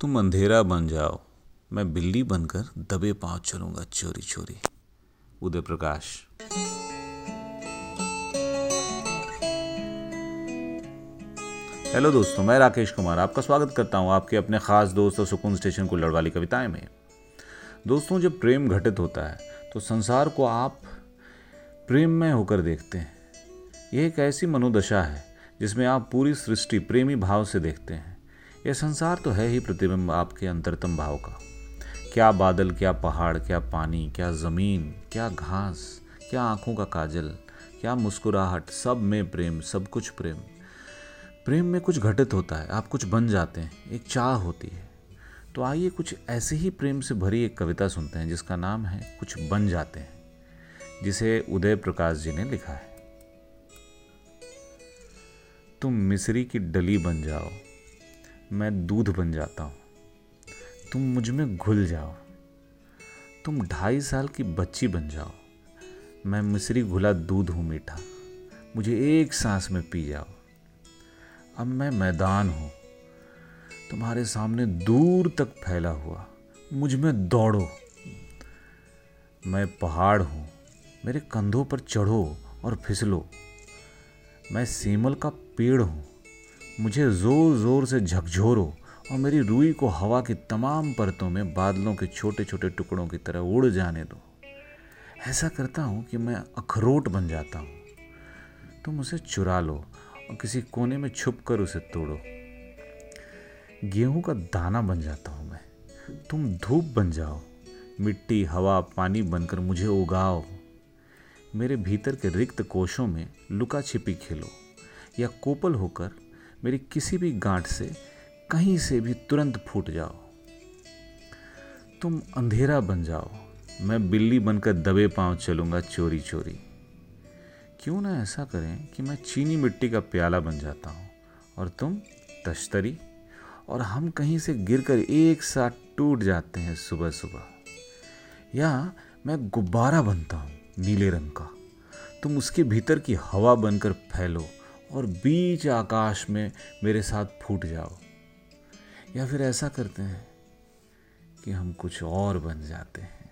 तुम अंधेरा बन जाओ। मैं बिल्ली बनकर दबे पाँव चलूँगा, चोरी चोरी। उदय प्रकाश। हेलो दोस्तों, मैं राकेश कुमार आपका स्वागत करता हूँ आपके अपने खास दोस्त और सुकून स्टेशन को लड़वाली कविताएँ में। दोस्तों, जब प्रेम घटित होता है तो संसार को आप प्रेम में होकर देखते हैं। यह एक ऐसी मनोदशा है जिसमें आप पूरी सृष्टि प्रेमी भाव से देखते हैं। यह संसार तो है ही प्रतिबिंब आपके अंतरतम भाव का। क्या बादल, क्या पहाड़, क्या पानी, क्या ज़मीन, क्या घास, क्या आँखों का काजल, क्या मुस्कुराहट, सब में प्रेम, सब कुछ प्रेम। प्रेम में कुछ घटित होता है, आप कुछ बन जाते हैं, एक चाह होती है। तो आइए कुछ ऐसे ही प्रेम से भरी एक कविता सुनते हैं, जिसका नाम है कुछ बन जाते हैं, जिसे उदय प्रकाश जी ने लिखा है। तुम मिस्री की डली बन जाओ मैं दूध बन जाता हूँ। तुम मुझमें घुल जाओ। तुम ढाई साल की बच्ची बन जाओ। मैं मिस्री घुला दूध हूँ मीठा। मुझे एक सांस में पी जाओ। अब मैं मैदान हूँ। तुम्हारे सामने दूर तक फैला हुआ। मुझमें दौड़ो। मैं पहाड़ हूँ। मेरे कंधों पर चढ़ो और फिसलो। मैं सीमल का पेड़ हूँ। मुझे ज़ोर ज़ोर से झकझोरो और मेरी रूई को हवा की तमाम परतों में बादलों के छोटे छोटे टुकड़ों की तरह उड़ जाने दो। ऐसा करता हूँ कि मैं अखरोट बन जाता हूँ। तुम उसे चुरा लो और किसी कोने में छुप कर उसे तोड़ो। गेहूँ का दाना बन जाता हूँ मैं। तुम धूप बन जाओ। मिट्टी, हवा, पानी बनकर मुझे उगाओ। मेरे भीतर के रिक्त कोशों में लुका छिपी खेलो या कोपल होकर मेरी किसी भी गांठ से कहीं से भी तुरंत फूट जाओ। तुम अंधेरा बन जाओ। मैं बिल्ली बनकर दबे पाँव चलूँगा चोरी चोरी क्यों ना ऐसा करें कि मैं चीनी मिट्टी का प्याला बन जाता हूँ और तुम तश्तरी और हम कहीं से गिरकर एक साथ टूट जाते हैं सुबह सुबह या मैं गुब्बारा बनता हूँ नीले रंग का। तुम उसके भीतर की हवा बनकर फैलो। और बीच आकाश में मेरे साथ फूट जाओ। या फिर ऐसा करते हैं कि हम कुछ और बन जाते हैं।